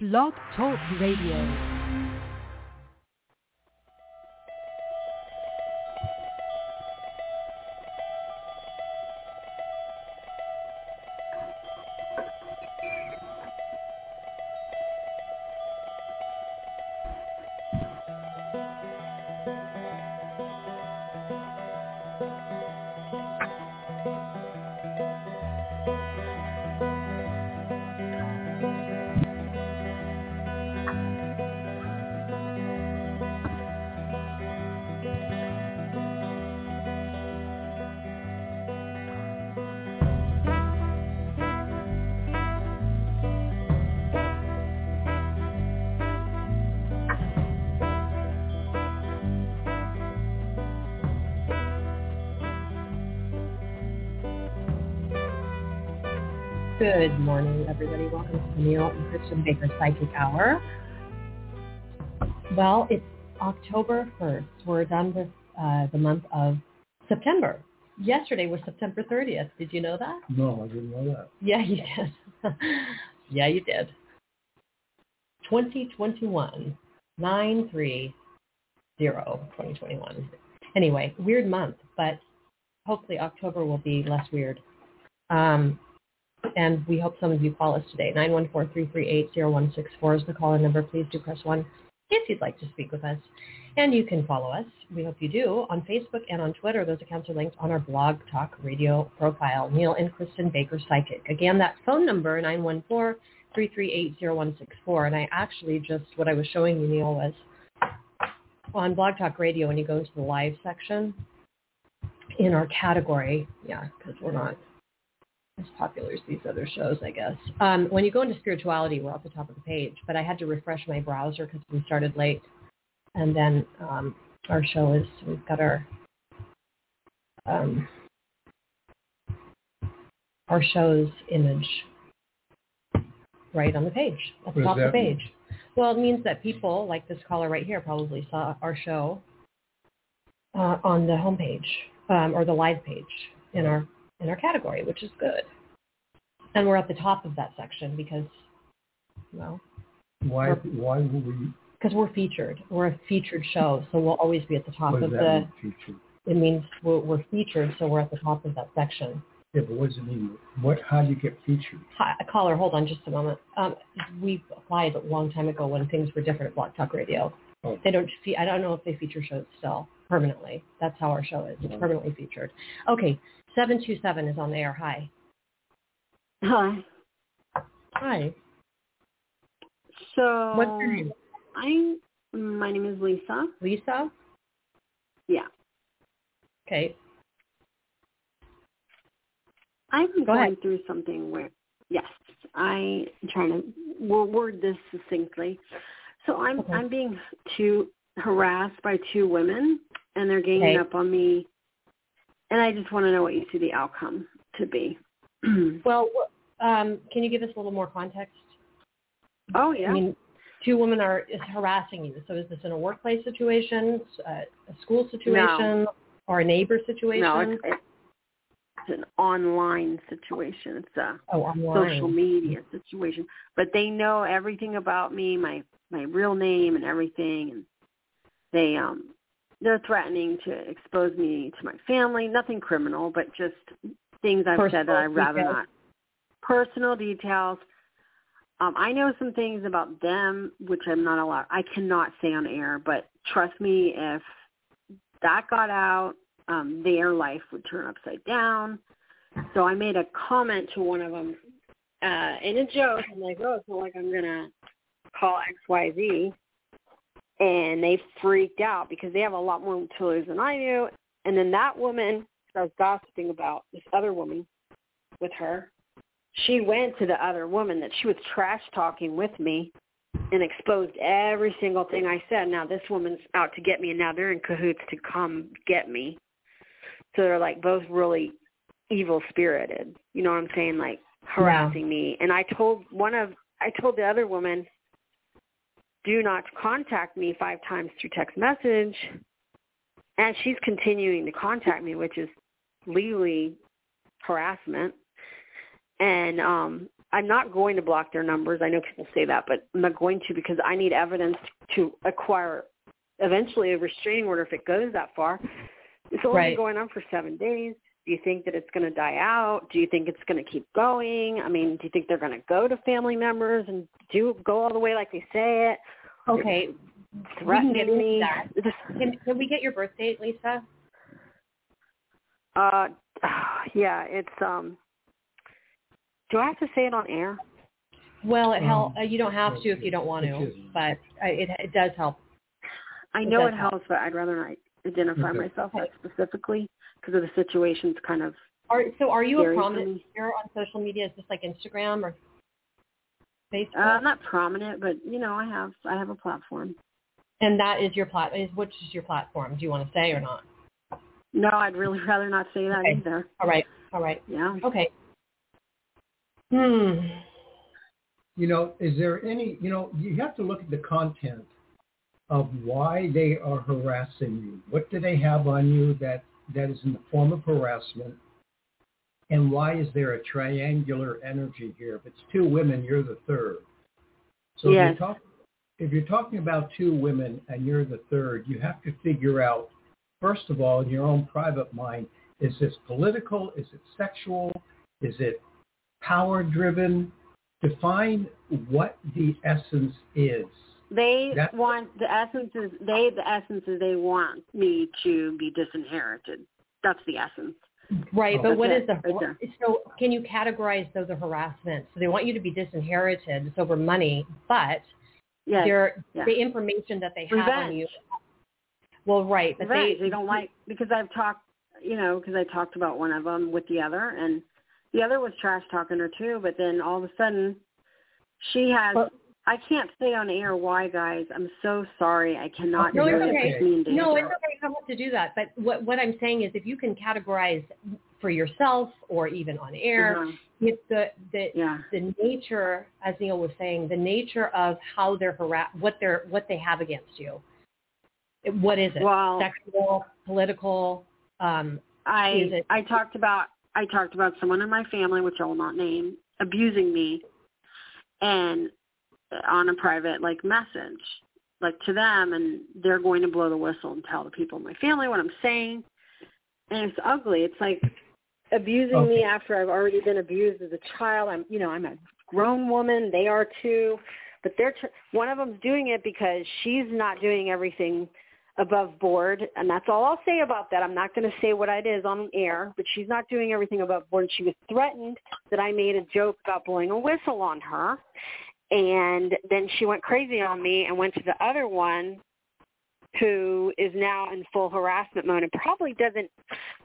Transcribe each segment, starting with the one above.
Blog Talk Radio. Good morning, everybody. Welcome to Neil and Kristin Baker Psychic Hour. Well, it's October 1st. We're done with uh, the month of September. Yesterday was September 30th. Did you know that? No, I didn't know that. Yeah, you did. yeah, you did. 2021. 930 2021. Anyway, weird month, but hopefully October will be less weird. Um, and we hope some of you call us today. 914-338-0164 is the caller number. Please do press 1 if you'd like to speak with us. And you can follow us, we hope you do, on Facebook and on Twitter. Those accounts are linked on our blog talk radio profile, Neil and Kristin Baker Psychic. Again, that phone number, 914-338-0164. And I actually just, what I was showing you, Neil, was on Blog Talk Radio, when you go to the live section, in our category, yeah, because we're not as popular as these other shows, I guess. Um, when you go into spirituality, we're at the top of the page, but I had to refresh my browser because we started late. And then um, our show is, we've got our, um, our show's image right on the page, at the top of the that mean? page. Well, it means that people, like this caller right here, probably saw our show uh, on the homepage um, or the live page in our in our category, which is good. And we're at the top of that section because, well, Why? Why will we? because we're featured. We're a featured show, so we'll always be at the top What of the. mean, featured? It means we're, we're featured, so we're at the top of that section. Yeah, but what does it mean? What? How do you get featured? Hi, caller, hold on just a moment. Um, we applied a long time ago when things were different at Blog Talk Radio. Oh. They don't. Fe- I don't know if they feature shows still permanently. That's how our show is. It's Oh. permanently featured. Okay, seven two seven is on the air. Hi. Hi. Hi. So What's your name? I my name is Lisa. Lisa. Yeah. Okay. I'm Go going ahead. through something where yes, I am trying to wo- word this succinctly. So I'm Okay. I'm being too harassed by two women and they're ganging Okay. up on me and I just want to know what you see the outcome to be. Well, um, can you give us a little more context? oh yeah. I mean, two women are is harassing you. So is this in a workplace situation, a, a school situation, or a neighbor situation? no, it's, it's an online situation. It's a oh, online. social media situation. But they know everything about me, my my real name and everything and they um they're threatening to expose me to my family. Nothing criminal, but just things I've said that I'd rather details. not. Personal details. Um, I know some things about them which I'm not allowed I cannot say on air, but trust me if that got out, um, their life would turn upside down. So I made a comment to one of them uh, in a joke. I'm like, oh, it's not like I'm gonna call X Y Z, and they freaked out because they have a lot more to lose than I do. And then that woman, I was gossiping about this other woman with her. She went to the other woman that she was trash talking with me and exposed every single thing I said. Now this woman's out to get me, and now they're in cahoots to come get me. So they're like both really evil spirited. You know what I'm saying? Like harassing me. And I told one of I told the other woman, do not contact me five times through text message. And she's continuing to contact me, which is legally harassment. And um I'm not going to block their numbers. I know people say that, but I'm not going to because I need evidence to acquire eventually a restraining order if it goes that far. It's only Right. going on for seven days. Do you think that it's going to die out? Do you think it's going to keep going? I mean, do you think they're going to go to family members and do go all the way like they say it? Okay. We can get me? Can, can we get your birth date, Lisa? Uh, yeah, it's um. Do I have to say it on air? Well, it Um, help. Uh, you don't have to if you don't want to, but uh, it it does help. I know does it help. helps, but I'd rather not identify Okay. myself that specifically because of the situation's kind of Are so? Are you a prominent me. figure on social media? Is this like Instagram or Facebook? Uh, I'm not prominent, but you know, I have I have a platform. and that is your plat. Is which is your platform? Do you want to say or not? No, I'd really rather not say that Okay. either. All right. All right. Yeah. Okay. Hmm. You know, is there any, you know, you have to look at the content of why they are harassing you. What do they have on you that, that is in the form of harassment? And why is there a triangular energy here? If it's two women, you're the third. So Yes. if, you're talk, if you're talking about two women and you're the third, you have to figure out, first of all, in your own private mind, is this political? Is it sexual? Is it power driven? Define what the essence is. They That- want the essence is they the essence is they want me to be disinherited. That's the essence. Right, but what That's the so? Can you categorize those as harassment? So they want you to be disinherited. It's over money, but Yes. they're yeah. the information that they have on you. Well, right, but Revenge. they they don't like because I've talked, you know, because I talked about one of them with the other, and the other was trash talking her too. But then all of a sudden, she has. I can't say on air why, guys. I'm so sorry. I cannot No, it's it. okay. No, it's okay. You don't have to do that. But what what I'm saying is, if you can categorize for yourself or even on air, it's the the Yeah. the nature, as Neil was saying, the nature of how they're harass, what they're what they have against you. What is it? Well, Sexual, political. Um, I Is it- I talked about I talked about someone in my family, which I will not name, abusing me, and on a private like message, like to them, and they're going to blow the whistle and tell the people in my family what I'm saying, and it's ugly. It's like abusing Okay. me after I've already been abused as a child. I'm you know I'm a grown woman. They are too, but they're tr- one of them's doing it because she's not doing everything above board, and that's all I'll say about that. I'm not going to say what it is on air, but she's not doing everything above board. She was threatened that I made a joke about blowing a whistle on her, and then she went crazy on me and went to the other one who is now in full harassment mode and probably doesn't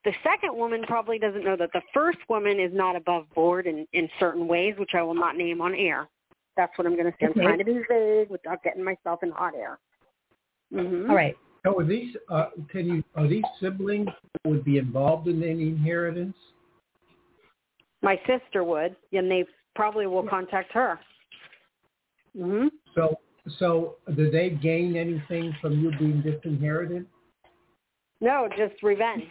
the second woman probably doesn't know that the first woman is not above board in in certain ways which i will not name on air that's what i'm going to say i'm Okay. trying to be vague without getting myself in hot air mm-hmm. all right. So are these, uh, can you, are these siblings would be involved in any inheritance? my sister would and they probably will contact her mhm So, so do they gain anything from you being disinherited? no just revenge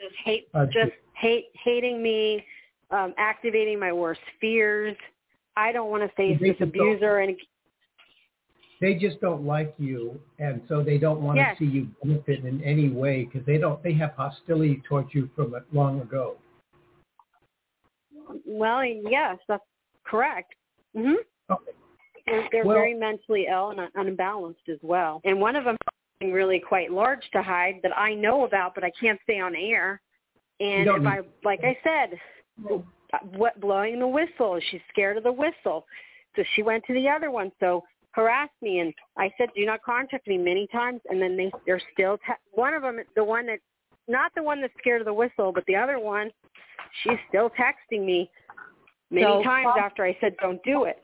just hate Uh, just hate hating me um activating my worst fears i don't want to face this abuser and They just don't like you, and so they don't want Yes. to see you benefit in any way because they don't. They have hostility towards you from long ago. Well, yes, that's correct. hmm Okay. They're, they're Well- very mentally ill and unbalanced as well. And one of them has really quite large to hide that I know about, but I can't say on air. And if I, like I said, what blowing the whistle? She's scared of the whistle, so she went to the other one. So harassed me, and I said, "Do not contact me" many times, and then they they're still te- one of them, the one that not the one that's scared of the whistle, but the other one, she's still texting me many So times after I said don't do it.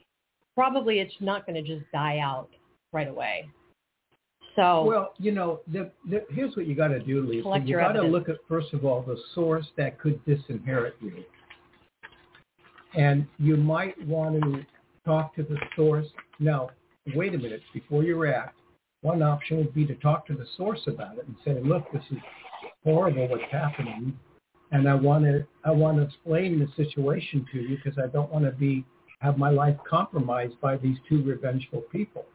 Probably it's not going to just die out right away. So Well, you know, the, the, here's what you got to do, Lisa. You got to look at first of all the source that could disinherit you, and you might want to talk to the source. Now, wait a minute before you react. One option would be to talk to the source about it and say, "Look, this is horrible. What's happening?" And I want to I want to explain the situation to you because I don't want to be have my life compromised by these two revengeful people.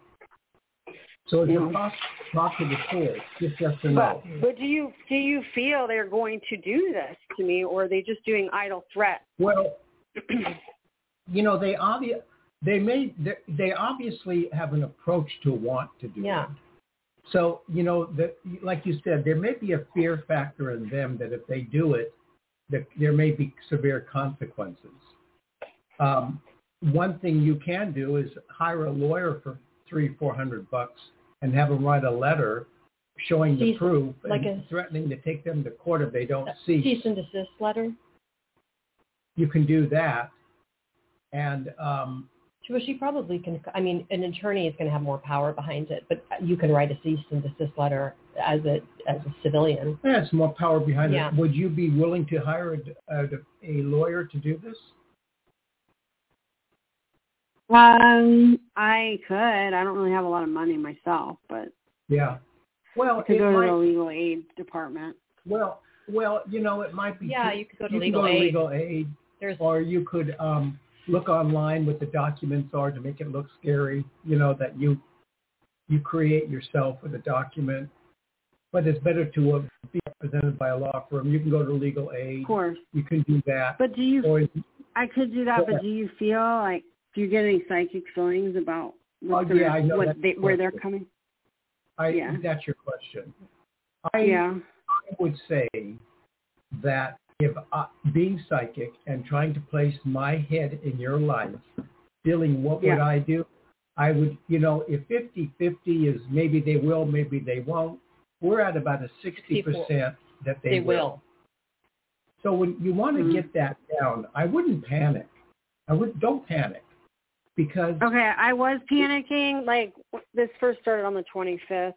So is Yeah. it possible to talk to the source? Just yes or But, no. but do you do you feel they're going to do this to me, or are they just doing idle threats? Well, you know, they obvi- they may they, they obviously have an approach to want to do Yeah. it. So you know, that like you said, there may be a fear factor in them that if they do it, that there may be severe consequences. Um, one thing you can do is hire a lawyer for three, four hundred bucks and have them write a letter showing the proof like and a- threatening to take them to court if they don't cease. Cease and desist letter. You can do that, and um, Well, she probably can. I mean, an attorney is going to have more power behind it, but you can write a cease and desist letter as a as a civilian. Yeah, it's more power behind Yeah. it. Would you be willing to hire a, a, a lawyer to do this? Um, I could. I don't really have a lot of money myself, but Yeah. Well, I could it go to the legal aid department. well, well, you know, it might be. Yeah, you could go to you legal can go aid. to legal aid, There's or you could um, look online what the documents are to make it look scary. You know that you you create yourself with a document, but it's better to uh, be represented by a law firm. You can go to legal aid. Of course. You can do that. But do you? or I could do that, Go but do you feel like? Do you get any psychic feelings about Oh, what's yeah, gonna- I know what they, where they're coming? I, Yeah. that's your question. I, yeah. I would say that if uh, being psychic and trying to place my head in your life, feeling what would I do? I would, you know, if 50-50 is maybe they will, maybe they won't, we're at about a 60% that they, they will. So when you want to Mhm. get that down, I wouldn't panic. I would don't panic because Okay, I was panicking. Like this first started on the 25th,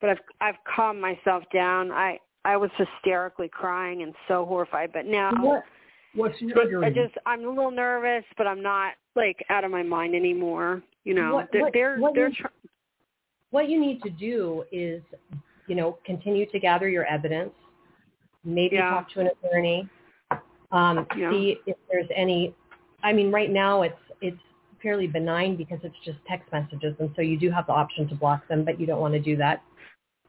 but I've I've calmed myself down. I I was hysterically crying and so horrified, but now what what's triggering? I just I'm a little nervous, but I'm not like out of my mind anymore. You know, What- they're what- they're, what they're is- tr- What you need to do is, you know, continue to gather your evidence. Maybe Yeah. talk to an attorney. Um, Yeah. See if there's any. I mean, right now it's it's fairly benign because it's just text messages, and so you do have the option to block them, but you don't want to do that.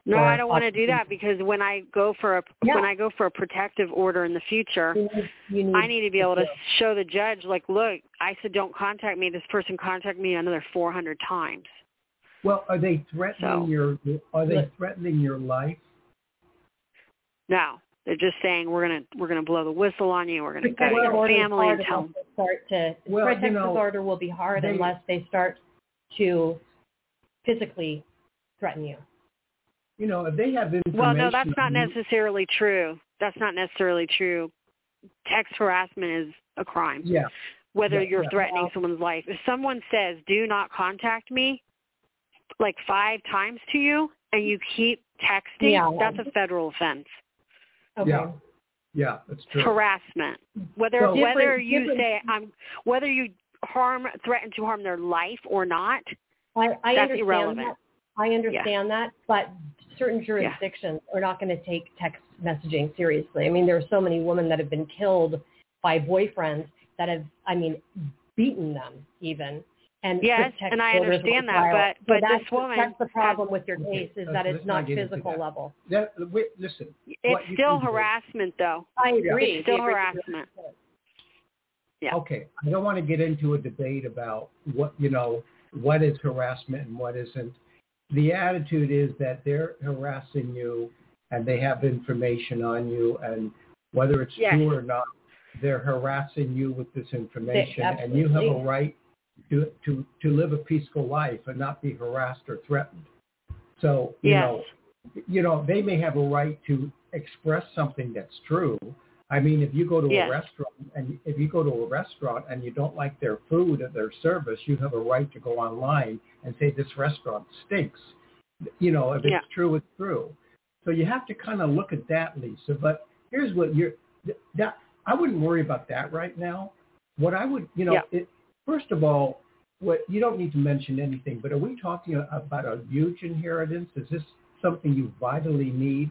no, or I don't want to do that because when I go for a Yeah. when I go for a protective order in the future, You need, you need I need to be able to show the judge like, look, I said don't contact me. This person contacted me another 400 times. well, are they threatening So- your are they Look. threatening your life? No, they're just saying we're gonna we're gonna blow the whistle on you. We're gonna go to your order family and tell unless they start to Well, you protective know, order will be hard they- unless they start to physically threaten you. You know, if they have information. Well, no, that's not necessarily true. That's not necessarily true. Text harassment is a crime, Yeah, whether Yeah, you're yeah. threatening Well- someone's life. If someone says, "Do not contact me," like five times to you, and you keep texting, Yeah. that's a federal offense. Okay. Yeah. yeah, that's true. Harassment. Whether So- whether you different- say I'm whether you harm threaten to harm their life or not, I, I That's understand irrelevant. that. I understand that, but certain jurisdictions are not going to take text messaging seriously. I mean, there are so many women that have been killed by boyfriends that have, I mean, beaten them even. And Yes, and I understand that, file. but- So but that's, this woman that's the problem with your Okay, case is let's- that it's not not get into physical that. level. That, wait, listen. it's What still can do- harassment though. I agree. It's still harassment. Yeah. Okay, I don't want to get into a debate about what you know what is harassment and what isn't. The attitude is that they're harassing you and they have information on you, and whether it's Yes. true or not, they're harassing you with this information, and you have a right to to to live a peaceful life and not be harassed or threatened. So you Yes. know, you know, they may have a right to express something that's true. I mean, if you go to Yes. a restaurant and if you go to a restaurant and you don't like their food or their service, you have a right to go online and say this restaurant stinks. You know, if it's Yeah. true, it's true. So you have to kind of look at that, Lisa. But here's what you're that I wouldn't worry about that right now. What I would, you know, Yeah. it, first of all, what you don't need to mention anything, but are we talking about a huge inheritance? Is this something you vitally need?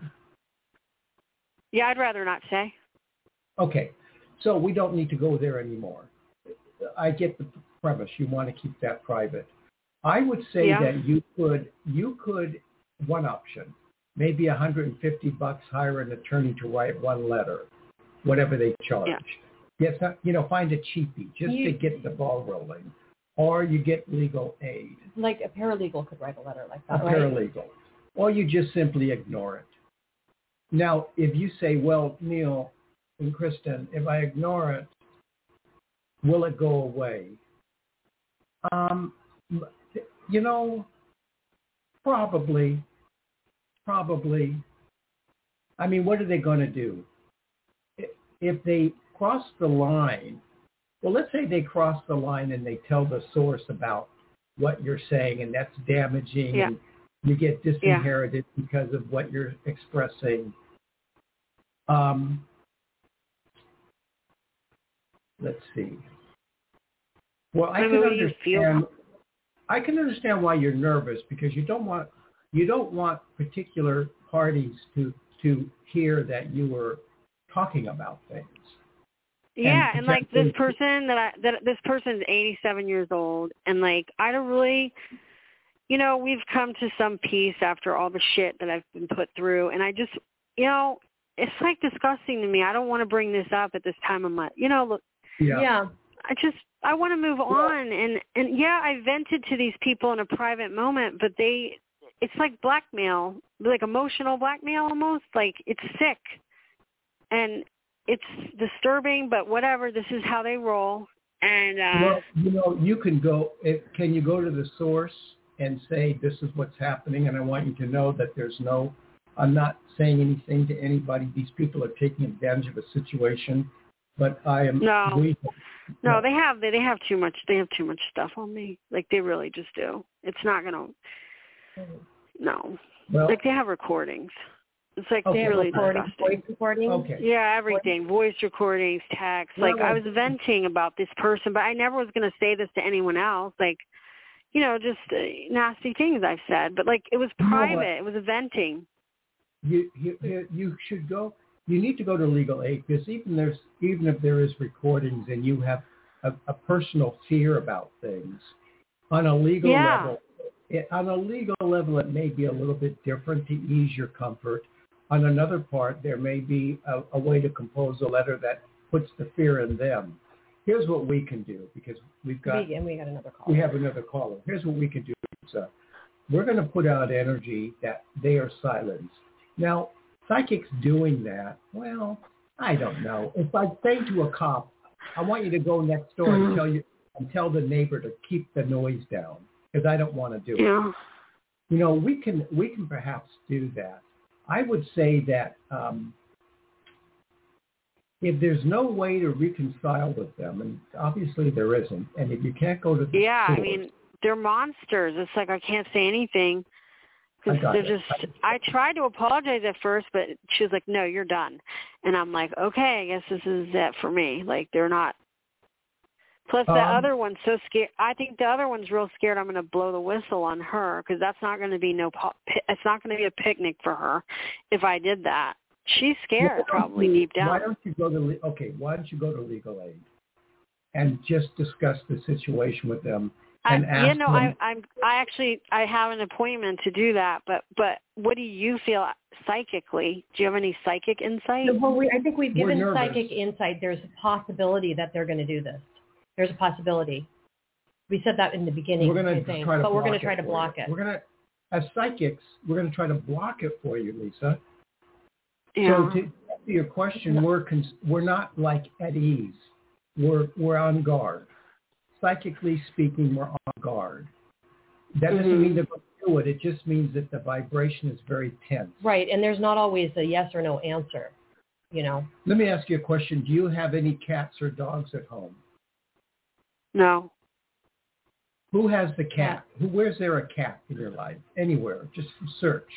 Yeah, I'd rather not say. Okay, so we don't need to go there anymore. I get the premise. You want to keep that private. I would say Yeah. that you could you could one option, maybe 150 bucks hire an attorney to write one letter, whatever they charge. Yeah. Yes, not, you know, find a cheapie just You- to get the ball rolling, or you get legal aid, Like a paralegal could write a letter like a that, right? paralegal, or you just simply ignore it. Now, if you say, well, Neil and Kristin, if I ignore it, will it go away? Um, you know, probably, probably. I mean, what are they going to do? If they cross the line, well, let's say they cross the line and they tell the source about what you're saying, and that's damaging, Yeah. and you get disinherited because of what you're expressing. Um, let's see. Well, I I can what do you feel? understand. I can understand why you're nervous because you don't want you don't want particular parties to to hear that you were talking about things. Yeah, And and like this person that I that this person's 87 years old, and like I don't really, you know, we've come to some peace after all the shit that I've been put through, and I just, you know, it's like disgusting to me. I don't want to bring this up at this time of my, you know, look, Yeah. I just I want to move on, and and yeah, I vented to these people in a private moment, but they, it's like blackmail, like emotional blackmail almost. Like it's sick, and it's disturbing, but whatever. This is how they roll, and uh, Well, you know, you can go. Can you go to the source and say this is what's happening, and I want you to know that there's no. I'm not saying anything to anybody. These people are taking advantage of a situation, but I am. No. we- no, they have they, they have too much. They have too much stuff on me. Like they really just do. It's not gonna. No, Well, like they have recordings. It's like Okay, They really recording, voice recording. okay. Yeah, everything. Voice recordings, text. Well, Like I was venting about this person, but I never was going to say this to anyone else. Like, you know, just uh, nasty things I've said. But like it was You know private. It was a venting. you, you you you should go. You need to go to legal aid because even there's even if there is recordings and you have a, a personal fear about things, on a legal Yeah. level, it, on a legal level, it may be a little bit different to ease your comfort. On another part, there may be a, a way to compose a letter that puts the fear in them. Here's what we can do because we've got We- and we got another call. we have another caller. Here's what we can do. Lisa. We're going to put out energy that they are silenced. Now, psychics doing that, well, I don't know. If I say to a cop, I want you to go next door and Mhm. tell you and tell the neighbor to keep the noise down because I don't want to do it. Yeah. You know, we can we can perhaps do that. I would say that um, if there's no way to reconcile with them, and obviously there isn't, and if you can't go to the Yeah. I mean, they're monsters. It's like I can't say anything because they're it. just. I tried to apologize at first, but she was like, "No, you're done," and I'm like, "Okay, I guess this is it for me." Like they're not. Plus, the Um, other one's so scared. I think the other one's real scared. I'm going to blow the whistle on her because that's not going to be no. po- It's not going to be a picnic for her if I did that. She's scared, probably you- deep Why don't you go to okay? Why don't you go to legal aid and just discuss the situation with them I, and you know, I, them? I'm. I actually, I have an appointment to do that. But, but, what do you feel psychically? Do you have any psychic insight? Well, we, I think we've given psychic insight. There's a possibility that they're going to do this. There's a possibility. We said that in the beginning, we're going to try to but we're block going to try to block you. it. We're going to, as psychics, we're going to try to block it for you, Lisa. yeah. So to answer your question, we're cons- we're not like at ease. We're we're on guard. Psychically speaking, we're on guard. That doesn't Mhm. mean they're going to do it. It just means that the vibration is very tense. Right, and there's not always a yes or no answer. You know, Let me ask you a question. Do you have any cats or dogs at home? No. Who has the cat? Who where's there a cat in your life? Anywhere. Just search.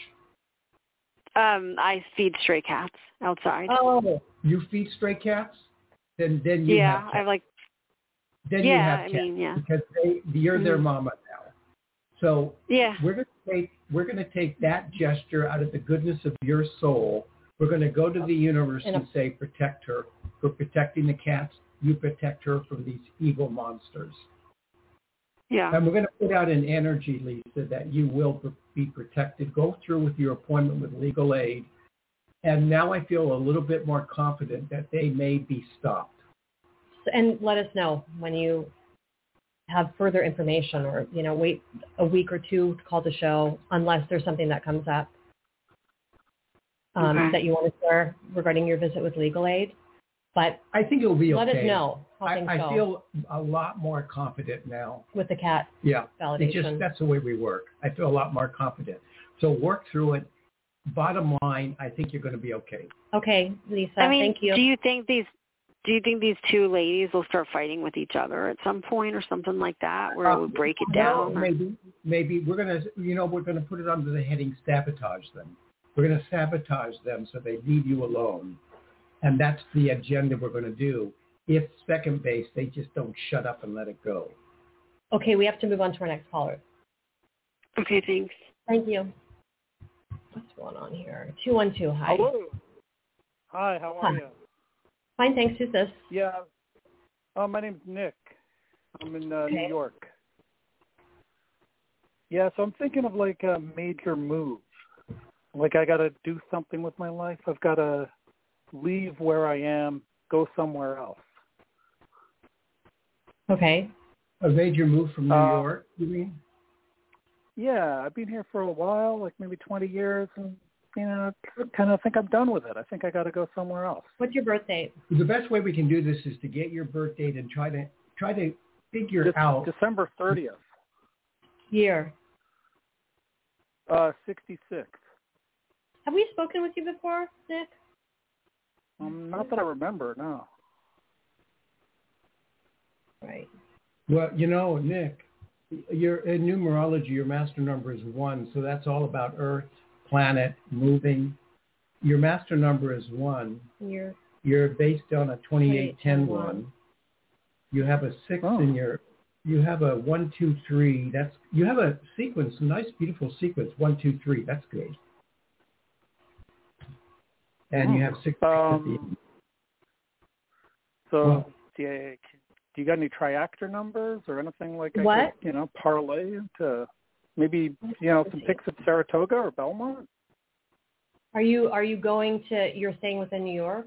Um, I feed stray cats outside. oh, You feed stray cats? Then then you yeah, have I like. then you yeah, have I mean, yeah. because they you're their Mhm. mama now. So Yeah. we're going to take we're going to take that gesture out of the goodness of your soul. We're going to go to the universe In a- and say, protect her. We're protecting the cats. You protect her from these evil monsters. Yeah. And we're going to put out an energy, Lisa, that you will be protected. Go through with your appointment with legal aid. And now I feel a little bit more confident that they may be stopped. And let us know when you have further information or, you know, wait a week or two to call the show unless there's something that comes up um, Okay. that you want to share regarding your visit with legal aid. But I think it'll be okay. let okay. us know how I, things I go feel a lot more confident now. with the cat Yeah. It just that's the way we work. I feel a lot more confident. So work through it. Bottom line, I think you're going to be okay. okay, Lisa, I mean, thank you. do you think these do you think these two ladies will start fighting with each other at some point or something like that where it would break it uh, down? or- maybe, maybe we're gonna, you know, we're gonna put it under the heading sabotage them. We're gonna sabotage them so they leave you alone, and that's the agenda we're gonna do. If second base, they just don't shut up and let it go. okay, we have to move on to our next caller. Okay, thanks. Thank you. What's going on here? 212, hi. Hello. Hi, how are Hi. you? Fine, thanks. Who's this? Yeah. Uh, my name's Nick. I'm in uh, Okay. New York. Yeah, so I'm thinking of like a major move. Like I got to do something with my life. I've got to leave where I am, go somewhere else. Okay. A major move from New Uh, York, you mean? Yeah, I've been here for a while, like maybe 20 years, and you know, kind of think I'm done with it. I think I got to go somewhere else. What's your birth date? The best way we can do this is to get your birth date and try to try to figure Just out. December 30th, Year. uh, 66. Have we spoken with you before, Nick? Um, not that I remember, no. Right. Well, you know, Nick, your in numerology, your master number is one, so that's all about Earth, planet, moving. Your master number is one. Year. You're based on a 2810 one. one. You have a six Oh. in your. You have a one, two, three. That's you have a sequence, a nice, beautiful sequence. One, two, three. That's good. And you have six. at the Um, end. so, Well- do, you, do you got any trifecta numbers or anything like I What? could, you know, parlay into maybe, you know, some picks at Saratoga or Belmont? Are you are you going to? You're staying within New York.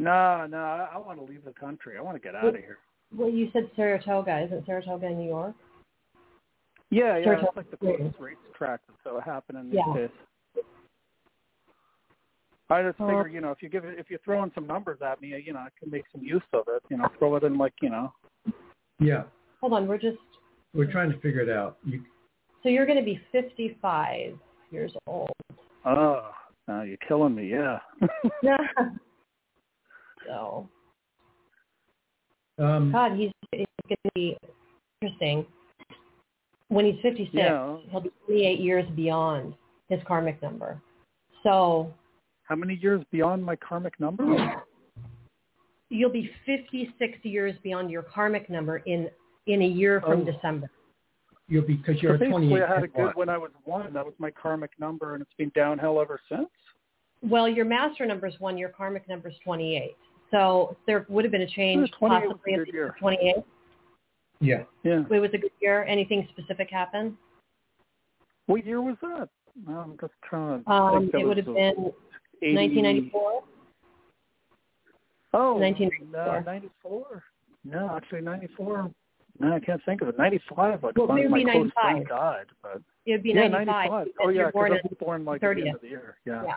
No, no, I, I want to leave the country. I want to get out of here. Well, you said Saratoga. Isn't Saratoga in New York? Yeah, yeah, Saratoga. it's like the closest racetrack that's so happening these Yeah. days. I just Uh, figure, you know, if you give it, if you're throwing some numbers at me, you know, I can make some use of it. You know, throw it in like, you know, yeah, Hold on. We're just. we're trying to figure it out. You, So you're going to be 55 years old. oh, now you're killing me. Yeah. yeah. so um, God, he's it's going to be interesting. When he's 56, Yeah. he'll be 28 years beyond his karmic number. So How many years beyond my karmic number? you'll be 56 years beyond your karmic number in in a year from Oh. December. you'll be because you're a basically, 28. I had a good when I was one. That was my karmic number, and it's been downhill ever since. Well, your master number is one. Your karmic number is 28. So there would have been a change 28 was a possibly good at year. 28. Yeah. Yeah. It was a good year. Anything specific happen? What year was that? I'm just trying to Um, think. It would have been 80 1994. Oh, 1994. No, 94. No, actually 94. No, I can't think of it. 95. Like Well, one of maybe my close 95. friends died, but It would be yeah, 95. 95. Oh yeah, because I was born like at the end of the year. Yeah. Yeah.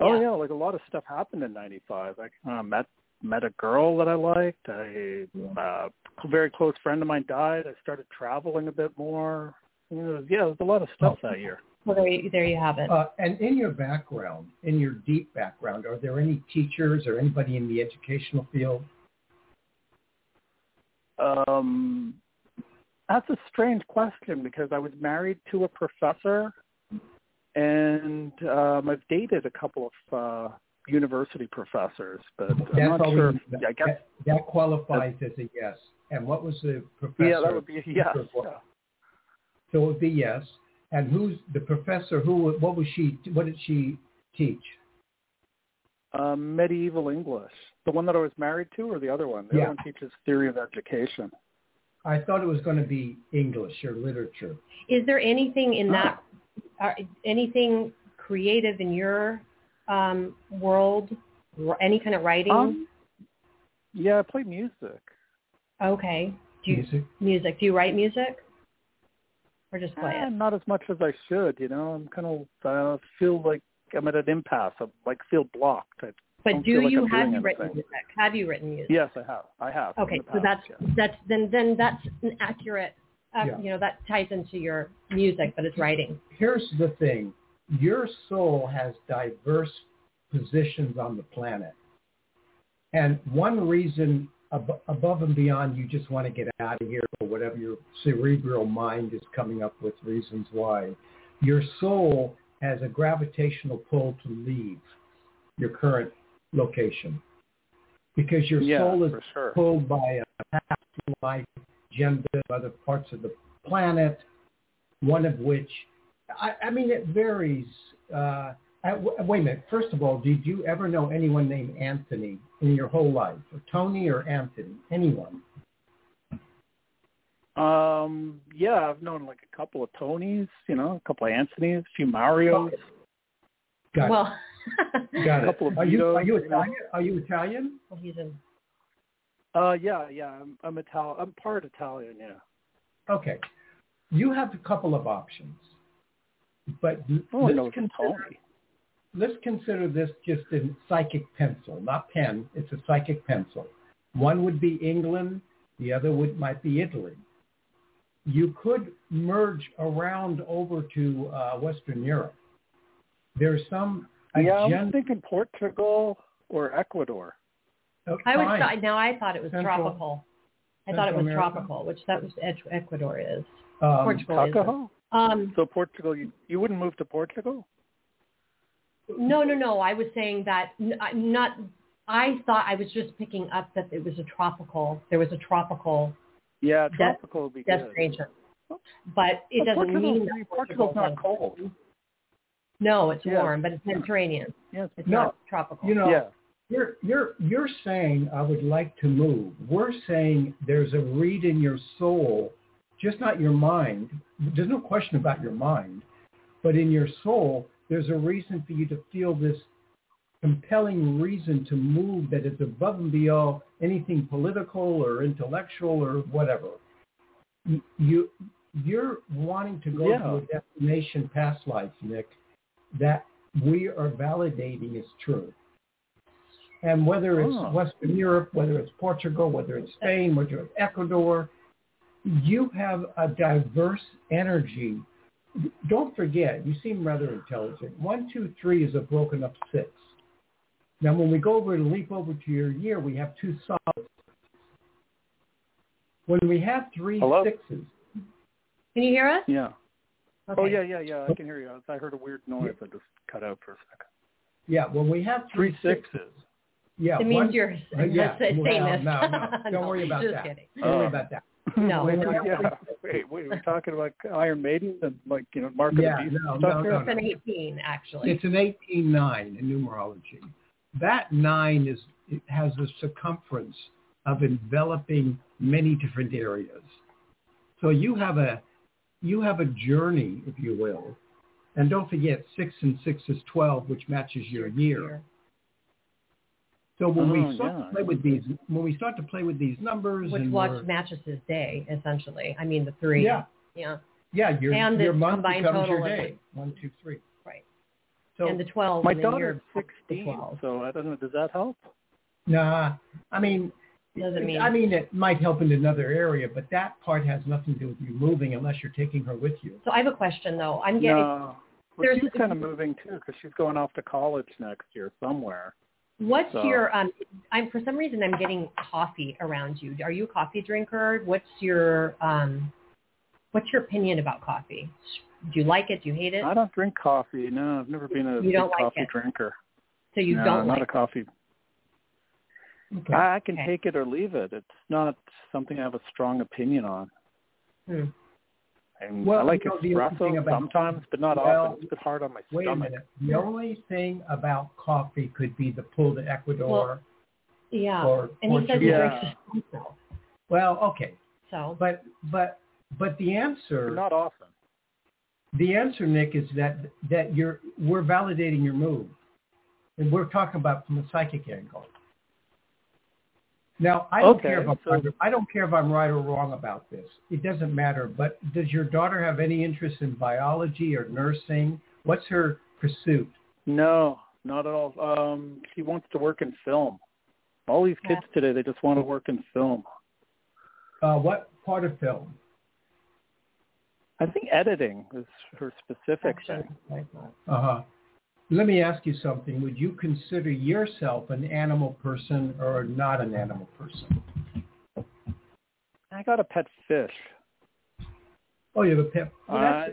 Oh Yeah. yeah. like a lot of stuff happened in '95. I uh, met met a girl that I liked. I uh, a very close friend of mine died. I started traveling a bit more. You know, yeah, there's a lot of stuff that year. Well, there you, there you have it. Uh, and in your background, in your deep background, are there any teachers or anybody in the educational field? Um, that's a strange question because I was married to a professor, and um, I've dated a couple of uh, university professors, but I'm That's not all sure. need. I guess. that, that qualifies as a yes. And what was the professor? Yeah, that would be a yes. So it would be yes. And who's the professor? Who? What was she? What did she teach? Um, medieval English. The one that I was married to, or the other one? The Yeah. other one teaches theory of education. I thought it was going to be English or literature. Is there anything in Ah. that, are, anything creative in your um, world? R- Any kind of writing? Um, yeah, I play music. okay. Do you, Music. music. Do you write music? Or just play Eh, it? not as much as I should. You know, I'm kind of uh, feel like I'm at an impasse. I like feel blocked. I, But don't like you I'm have you written music? Have you written music? yes, I have. I have. Okay, the so that's yeah. that's then then that's an accurate. Uh, Yeah. You know that ties into your music, but it's writing. Here's the thing. Your soul has diverse positions on the planet. And one reason ab- above and beyond you just want to get out of here or whatever your cerebral mind is coming up with reasons why, your soul has a gravitational pull to leave your current location. Because your yeah, soul is sure. pulled by a past life agenda of other parts of the planet, one of which, I, I mean, it varies. Uh, I, w- wait a minute. First of all, did you ever know anyone named Anthony in your whole life? Or Tony or Anthony? Anyone? Um, yeah, I've known like a couple of Tonys, you know, a couple of Anthony's, a few Marios. Got well, it. Got a it. couple of Are you, are you you. Italian? Are you Italian? well, he's in. Uh, yeah, yeah, I'm I'm Ital- I'm part Italian, yeah. Okay. You have a couple of options. But Oh, let's no, it's consider, Tony. Let's consider this just a psychic pencil, not pen. It's a psychic pencil. One would be England. The other would might be Italy. You could merge around over to uh, Western Europe. There's some Yeah, I was agenda. thinking Portugal or Ecuador. oh, I was fine. thought- now I thought it was Central- tropical. I thought it was America? tropical, which that was Ed- Ecuador is. Um, Portugal is. Um, So Portugal, you, you wouldn't move to Portugal? No, no, no. I was saying that n- I- not. I thought I was just picking up that it was a tropical. There was a tropical Yeah, De- tropical would be good. destination, but it But doesn't Portugal- mean that Portugal's not is- cold. No, it's Yeah. warm, but it's Mediterranean. Yes. It's No, not tropical. You know, Yeah. You're you're you're saying I would like to move. We're saying there's a read in your soul, just not your mind. There's no question about your mind, but in your soul, there's a reason for you to feel this compelling reason to move that is above and beyond anything political or intellectual or whatever. You, you you're wanting to go Yeah. to a destination past life, Nick, that we are validating is true. And whether it's Oh. Western Europe, whether it's Portugal, whether it's Spain, whether it's Ecuador, you have a diverse energy. Don't forget, you seem rather intelligent. One, two, three is a broken up six. Now, when we go over and leap over to your year, we have two solid. When we have three Hello? sixes, Can you hear us? Yeah. Okay. Oh, yeah, yeah, yeah. I can hear you. I heard a weird noise. I just cut out for a second. yeah, when we have Three three sixes. yeah, It means one- you're uh, yeah, a well, Satanist. no, no, don't No, worry about just that. kidding. Don't worry Oh. about that. No, When no, we have yeah. Wait, wait. We're talking about Iron Maiden and like you know Mark Yeah, of the Beast no, and no, here? no, It's an 18, actually. It's an 18-9 in numerology. That nine is it has a circumference of enveloping many different areas. So you have a you have a journey, if you will. And don't forget, six and six is 12, which matches your year. So when Oh, we start yeah. to play with these, when we start to play with these numbers, Which watch matches his day, essentially. I mean, the three. yeah, Yeah. yeah, your And your the month combined becomes your total of day. One, two, three. Right. So and the 12. My and then daughter's 16, 12. so I don't know. Does that help? Nah, I mean, Doesn't mean. I mean, it might help in another area, but that part has nothing to do with you moving unless you're taking her with you. so I have a question, though. I'm getting. No. Well, There's- she's kind of moving too because she's going off to college next year somewhere. What's So- your? Um, I'm for some reason I'm getting coffee around you. Are you a coffee drinker? What's your? Um, what's your opinion about coffee? Do you like it? Do you hate it? I don't drink coffee. No, I've never been a You don't like coffee it? drinker. So you no, don't not like. a coffee. Okay. I I can Okay. take it or leave it. It's not something I have a strong opinion on. Hmm. And Well, I like you know, the only thing espresso about- sometimes, but not Well, often. It's a bit hard on my Wait a stomach. minute. The only thing about coffee could be the pull to Ecuador. Yeah. or and he says he drinks espresso. well, okay. So But but but the answer Not often. the answer, Nick, is that that you're we're validating your move, and we're talking about from a psychic angle. Now, I don't Okay, care if I'm so- right, I don't care if I'm right or wrong about this. It doesn't matter. But does your daughter have any interest in biology or nursing? What's her pursuit? No, not at all. Um, she wants to work in film. All these kids today, they just want to work in film. Uh, what part of film? I think editing is her specific action. thing. Uh huh. Let me ask you something. Would you consider yourself an animal person or not an animal person? I got a pet fish. Oh, you have a pet. Well, that's, Uh,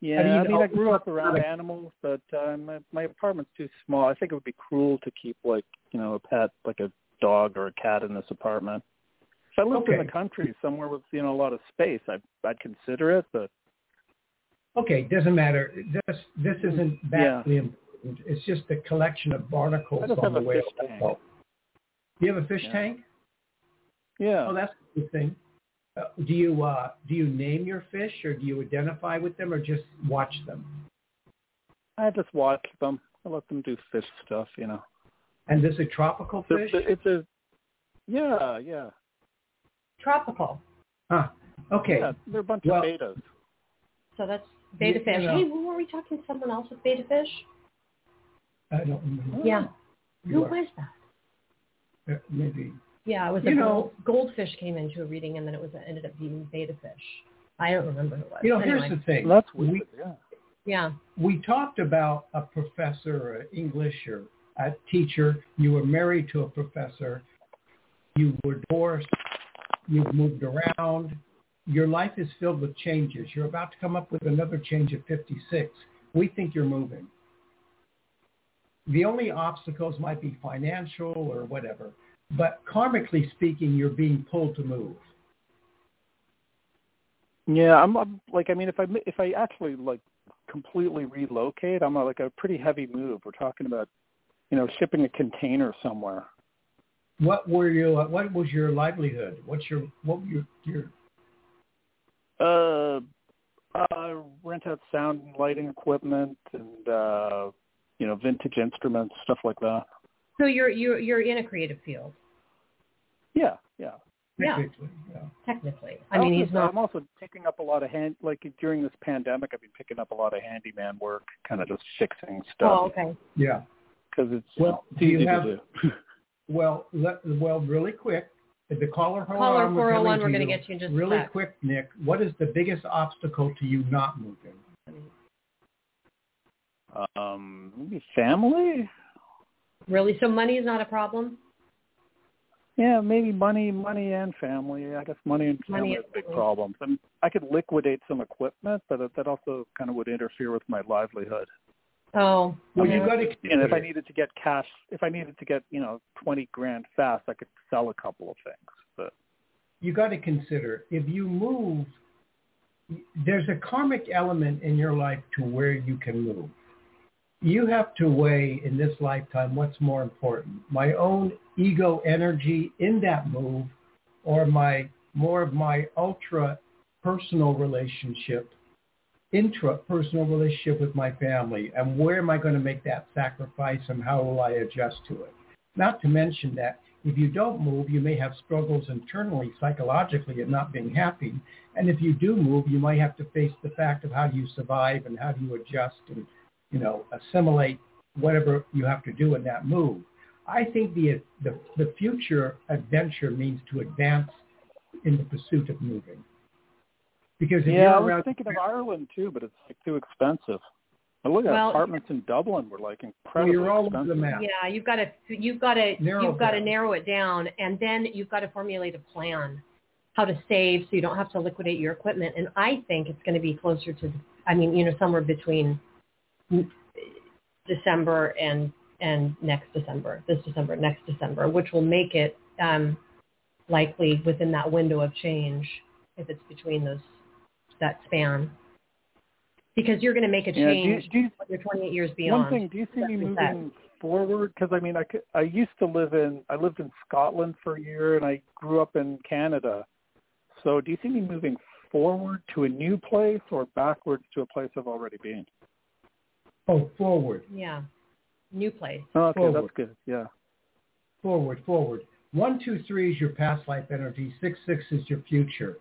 yeah, do you I mean, I grew up around animals, but uh, my, my apartment's too small. I think it would be cruel to keep like you know a pet, like a dog or a cat in this apartment. If I lived in the country somewhere with you know a lot of space, I'd I'd consider it, but Okay, doesn't matter. This this isn't Yeah. important. It's just a collection of barnacles on the a whale. fish That's tank. all. You have a fish Yeah. tank? yeah. Oh, that's a good thing. Uh, do you uh, do you name your fish, or do you identify with them, or just watch them? I just watch them. I let them do fish stuff, you know. And this is a tropical fish? they're- It's a yeah, yeah, Tropical. Huh. Okay. yeah. They're a bunch Well- of bettas. So that's betta You- fish. you know- Hey, were we talking to someone else with betta fish? I don't remember. Yeah. Who are- was that? uh, Maybe. Yeah, it was You a know- gold, goldfish came into a reading, and then it was ended up being betta fish. I don't remember who it was. You know, anyway. here's the thing. That's We- weird. yeah. yeah. we talked about a professor, or English, or a teacher. You were married to a professor. You were divorced. You've moved around. Your life is filled with changes. You're about to come up with another change at 56. We think you're moving. The only obstacles might be financial or whatever, but karmically speaking, you're being pulled to move. Yeah, I'm, I'm like I mean if I if I actually like completely relocate, I'm a, like a pretty heavy move. We're talking about you know shipping a container somewhere. What were you? What was your livelihood? What's your what were your, your Uh, uh rent out sound and lighting equipment and uh you know vintage instruments, stuff like that. So you're you're you're in a creative field, Yeah, yeah. Yeah. technically? Yeah. technically. I mean, also, he's not. I'm also picking up a lot of hand like during this pandemic. I've been picking up a lot of handyman work, kind of just fixing stuff. Oh, okay. Yeah. because it's Well, it's do you have- to do. Well, let, well, really quick. The caller, hold Caller on, 401, we're gonna get you in just a Really sec. quick, Nick. What is the biggest obstacle to you not moving? um, maybe family. Really? So money is not a problem? Yeah, maybe money, money and family. I guess money and Money family and are big family. problems. And I could liquidate some equipment, but that also kind of would interfere with my livelihood. Oh. Well, yeah. you got to. And if I needed to get cash, if I needed to get you know twenty grand fast, I could sell a couple of things. But you got to consider if you move. There's a karmic element in your life to where you can move. You have to weigh in this lifetime what's more important: my own ego energy in that move, or my more of my ultra personal relationship intrapersonal relationship with my family and where am I going to make that sacrifice and how will I adjust to it? Not to mention that if you don't move, you may have struggles internally, psychologically, of not being happy. And if you do move, you might have to face the fact of how do you survive and how do you adjust and, you know, assimilate whatever you have to do in that move. I think the, the, the future adventure means to advance in the pursuit of moving. Because if yeah, I you're was around, thinking of Ireland too, but it's like too expensive. I look at Well- apartments in Dublin were like well, incredibly you're all over expensive. the map. Yeah, you've got to you've got to Narrow you've got to narrow it down, and then you've got to formulate a plan how to save so you don't have to liquidate your equipment. And I think it's going to be closer to, I mean, you know, somewhere between December and and next December, this December, next December, which will make it um, likely within that window of change if it's between those that span. Because you're going to make a Yeah, do you, change do you, when you're 28 years beyond. one thing, do you see me That's what that- moving forward? Because I mean, I could, I used to live in I lived in Scotland for a year, and I grew up in Canada. So, do you see me moving forward to a new place or backwards to a place I've already been? Oh, forward, Yeah. New place. Oh, okay, Forward. that's good. Yeah. forward, forward. One, two, three is your past life energy. Six, six is your future.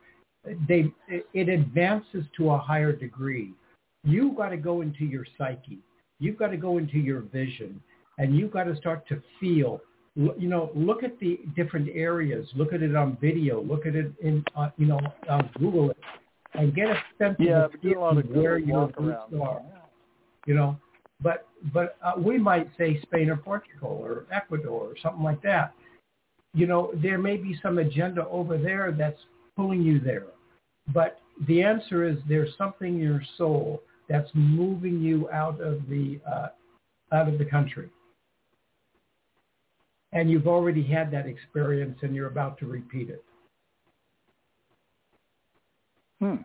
They, it, advances to a higher degree. You've got to go into your psyche. You've got to go into your vision, and you've got to start to feel. You know, look at the different areas. Look at it on video. Look at it in, uh, you know, on Google it, and get a sense Yeah, of a lot of where your roots are. You know, but but uh, we might say Spain or Portugal or Ecuador or something like that. You know, there may be some agenda over there that's pulling you there, but the answer is there's something in your soul that's moving you out of the uh, out of the country, and you've already had that experience, and you're about to repeat it. Hmm.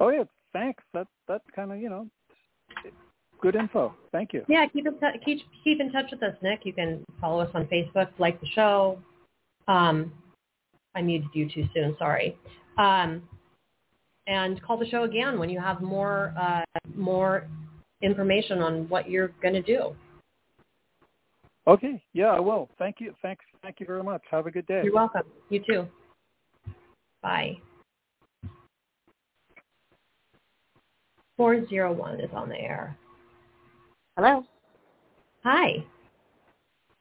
Oh yeah, thanks. That that kind of you know, good info. Thank you. Yeah, keep in, t- keep, keep in touch with us, Nick. You can follow us on Facebook, like the show. Um, I muted you too soon, sorry. Um, and call the show again when you have more uh, more information on what you're going to do. Okay. Yeah, I will. Thank you. Thanks. Thank you very much. Have a good day. You're welcome. You too. Bye. 401 is on the air. Hello. Hi.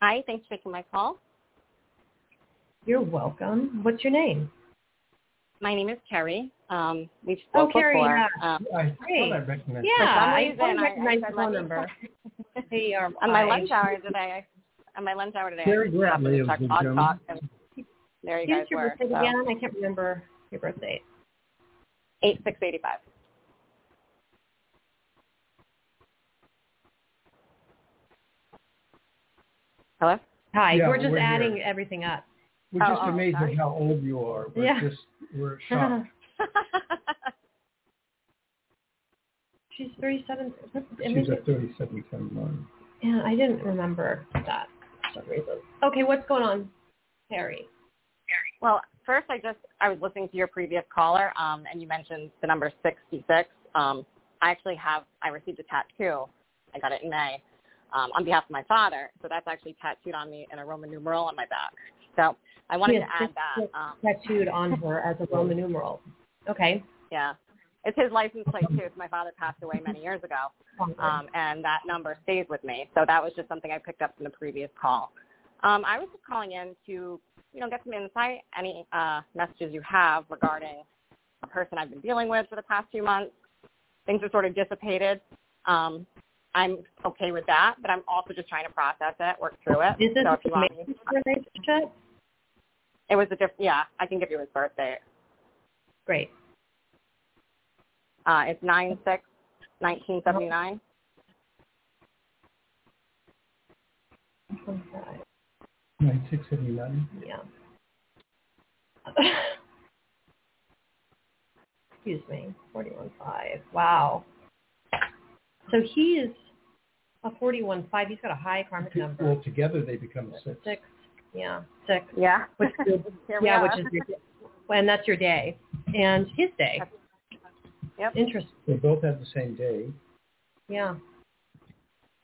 Hi. Thanks for taking my call. You're welcome. What's your name? My name is Kerry. Um, we've Oh, spoke Carrie, before. yeah. Um, I Great. thought I recognized. Yeah, I reason, totally I- I recognize said, the phone me- number. Hey, um, on my lunch hour today, on my lunch hour today, Very I glad happened to lives check in Blog Germany. Talk, and there you Here's guys your were. birthday So, again. I can't remember your birthday. eight six eighty five. Hello. Hi. Yeah, we're just we're adding here. everything up. We're Oh, just oh, amazed sorry. at how old you are. We're Yeah. just we're shocked. She's 37. I She's mean, a 37 one. yeah, I didn't remember that for some reason. Okay, what's going on, Harry? well, first, I just I was listening to your previous caller, um, and you mentioned the number sixty six. Um, I actually have I received a tattoo. I got it in May um, on behalf of my father. So that's actually tattooed on me in a Roman numeral on my back. So I wanted to add that. Um, tattooed on her as a Roman numeral. Okay. yeah, it's his license plate too. my father passed away many years ago, um, and that number stays with me. So that was just something I picked up from the previous call. Um, I was just calling in to, you know, get some insight, any uh, messages you have regarding a person I've been dealing with for the past few months. Things are sort of dissipated. Um, I'm okay with that, but I'm also just trying to process it, work through it. Is this so a relationship? It was a different. Yeah, I can give you his birthday. Great. Uh, it's nine six, nineteen seventy nine. Nine six seventy nine. Yeah. Excuse me. Forty one five. Wow. So he is a 41.5. He's got a high karmic number. Well, together they become a six. Six. Yeah, six. Yeah. Which is, Here yeah, which is your, and that's your day, and his day. Yep. Interesting. They both have the same day. Yeah.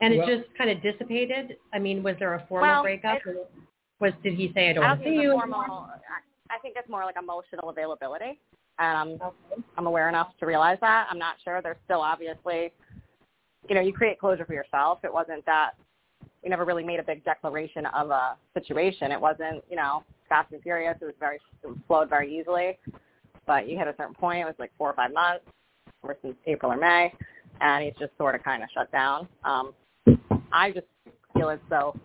And Well- it just kind of dissipated. I mean, was there a formal Well, breakup? Or was did he say I don't I want don't to see you? it's formal. I I think it's more like emotional availability. Um, Okay. I'm aware enough to realize that. I'm not sure. There's still obviously, you know, you create closure for yourself. It wasn't that we never really made a big declaration of a situation. It wasn't, you know, fast and furious. It was very it flowed very easily. But you hit a certain point. It was like four or five months, or since April or May, and it's just sort of kind of shut down. Um, I just feel as though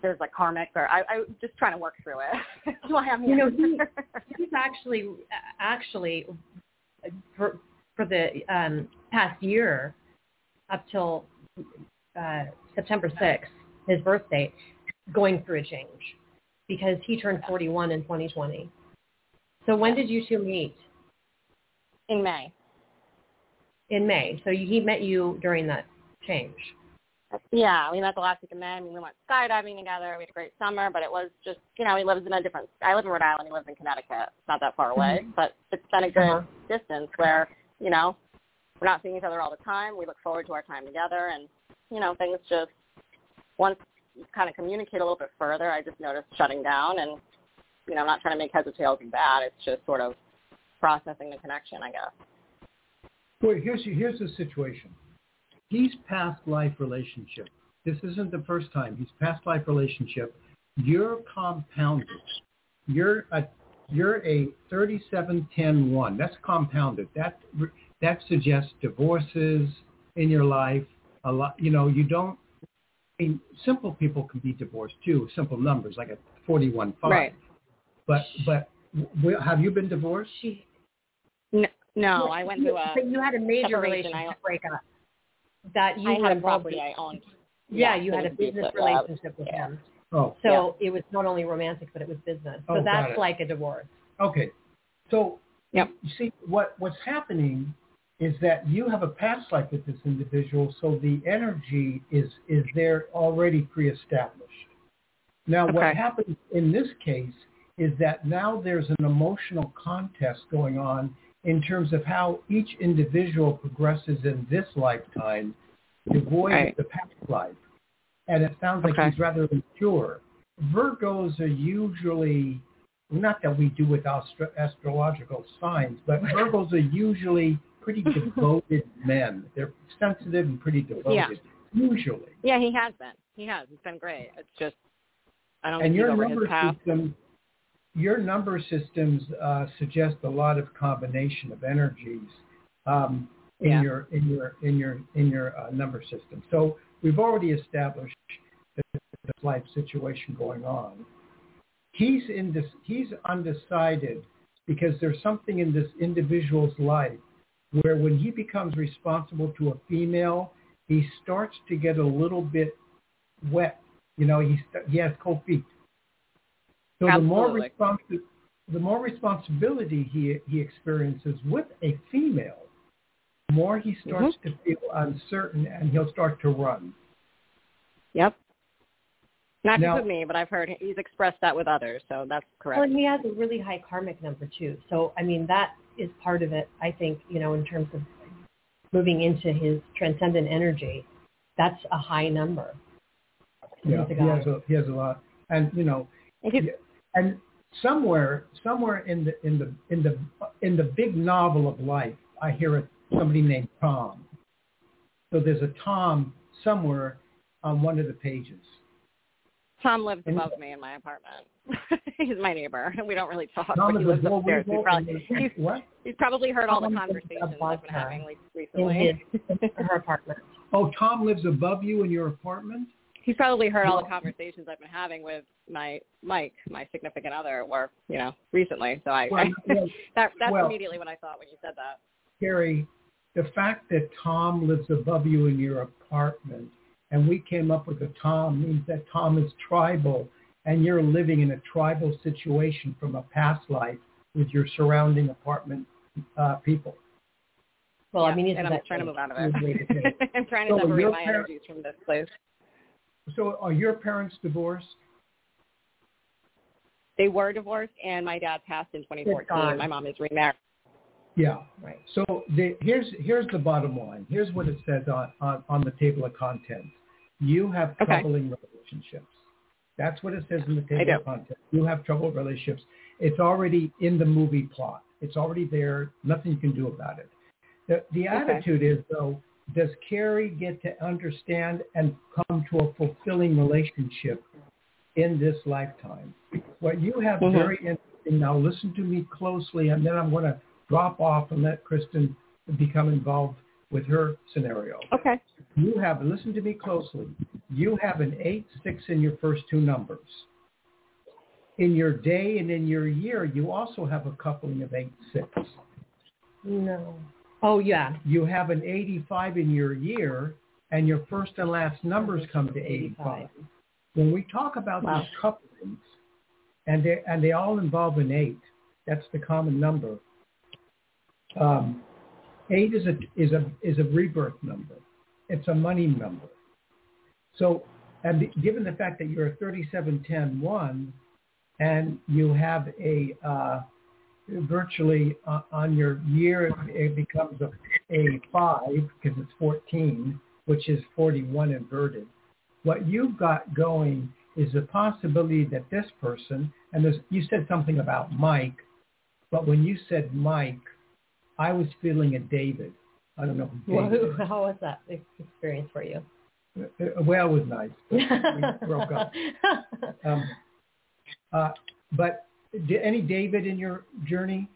there's like karmic, or I, I just trying to work through it. That's why I'm You know, he- He's actually actually for for the um, past year up till uh, September 6th, his birth date, going through a change because he turned 41 in 2020. So when did you two meet? in May. In May. So he met you during that change. Yeah, we met the last week of May. I mean, we went skydiving together. We had a great summer, but it was just, you know, he lives in a different. I live in Rhode Island. He lives in Connecticut. It's not that far away, Mhm. but it's been a good Uh-huh. distance where, you know, we're not seeing each other all the time. We look forward to our time together, and you know, things just once you kind of communicate a little bit further, I just noticed shutting down, and you know, I'm not trying to make heads or tails of bad. It's just sort of processing the connection, I guess. Well, here's here's the situation. He's past life relationship. This isn't the first time. He's past life relationship. You're compounded. You're a you're a 37-10-1. That's compounded. That that suggests divorces in your life. A lot. You know, you don't. I mean, simple people can be divorced too. Simple numbers like a 41-5. Right. But but w- have you been divorced? She, No, no Well, I went you- through a. But you had a major separation. relationship I- breakup. That you I were had a involved property in. I owned. Yeah, Yeah, you had a business relationship with Yeah. him. Oh, So it was not only romantic, but it was business. Oh, so Oh, got that's like a divorce. Okay. So Yep. you see what what's happening is that you have a past life with this individual, so the energy is is there already pre-established. Now what happens in this case is that now there's an emotional contest going on in terms of how each individual progresses in this lifetime, devoid Right. of the past life. And it sounds like Okay. he's rather immature. Virgos are usually not that we do with astro- astrological signs, but Virgos are usually pretty devoted men. They're sensitive and pretty devoted, Yeah. usually. Yeah, he has been. He has. It's been great. It's just I don't know. And your number system, your number systems uh, suggest a lot of combination of energies um, in Yeah. your in your in your in your uh, number system. So we've already established a life situation going on. He's in this. He's undecided because there's something in this individual's life where when he becomes responsible to a female, he starts to get a little bit wet. You know, he st- he has cold feet. So the more Absolutely. responsi- the more responsibility he he experiences with a female, the more he starts Mm-hmm. to feel uncertain, and he'll start to run. Yep. Not Now- just with me, but I've heard he's expressed that with others, so that's correct. Well, and he has a really high karmic number too. So I mean, that is part of it. I think you know, in terms of moving into his transcendent energy, that's a high number. Yeah, he has a he has a lot, and you know, And and somewhere somewhere in the in the in the in the big novel of life i hear a, somebody named tom so there's a tom somewhere on one of the pages Tom lives And- above me in my apartment. he's my neighbor, and we don't really talk. tom but he lives upstairs. He's probably, he's, what he's probably heard all the conversations I've been having like, in his her apartment. oh tom lives above you in your apartment He's probably heard all the conversations I've been having with my Mike, my significant other, or you know, recently. So I, Well, I well, that that's well- immediately what I thought when you said that. Carrie, the fact that Tom lives above you in your apartment, and we came up with a Tom means that Tom is tribal, and you're living in a tribal situation from a past life with your surrounding apartment uh, people. Well, Yeah, I mean, isn't and I'm trying to move out of Good way to put it. it. I'm trying to So separate my parents- energies from this place. So, are your parents divorced? They were divorced, and my dad passed in 2014. My mom is remarried. Yeah. right? So the, here's here's the bottom line. Here's what it says on, on, on the table of contents. You have Okay. troubling relationships. That's what it says in the table of contents. You have troubled relationships. It's already in the movie plot. It's already there. Nothing you can do about it. The, the Okay. attitude is, though, does Carrie get to understand and come to a fulfilling relationship in this lifetime? What you have Mhm. very interesting. Now listen to me closely, and then I'm going to drop off and let Kristin become involved with her scenario. Okay. You have, listen to me closely, you have an 8, 6 in your first two numbers. In your day and in your year, you also have a coupling of 8, 6. No. Oh yeah. You have an 85 in your year, and your first and last numbers come to 85. When we talk about Wow. these couplings, and they, and they all involve an 8, that's the common number. Um, 8 is a, is, a, is a rebirth number. It's a money number. So, and given the fact that you're a 3710-1 and you have a uh, virtually uh, on your year, it becomes a, a 5 because it's 14, which is 41 inverted. What you've got going is the possibility that this person, and there's, you said something about Mike, but when you said Mike, I was feeling a David. I don't know Well, who, how was that experience for you? Uh, Well, it was nice. but we broke up. Um, uh, but did any David in your journey?